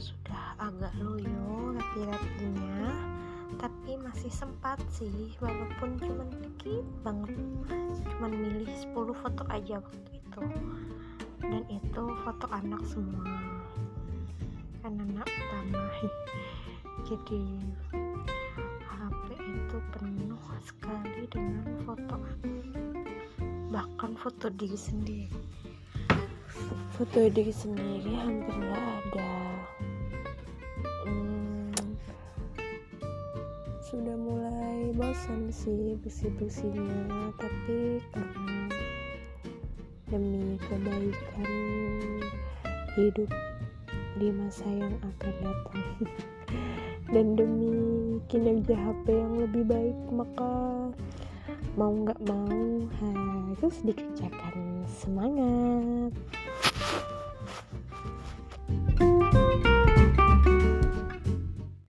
sudah agak loyo rapi-rapinya tapi masih sempat sih walaupun cuman dikit banget. Cuman milih 10 foto aja waktu itu. Dan itu foto anak semua. Kan anak pertama jadi HP itu penuh sekali dengan foto. Bahkan foto diri sendiri. Foto diri sendiri hampir sudah mulai bosan sih bersih-bersihnya tapi karena demi kebaikan hidup di masa yang akan datang. Dan demi kinerja HP yang lebih baik maka mau nggak mau harus dikerjakan semangat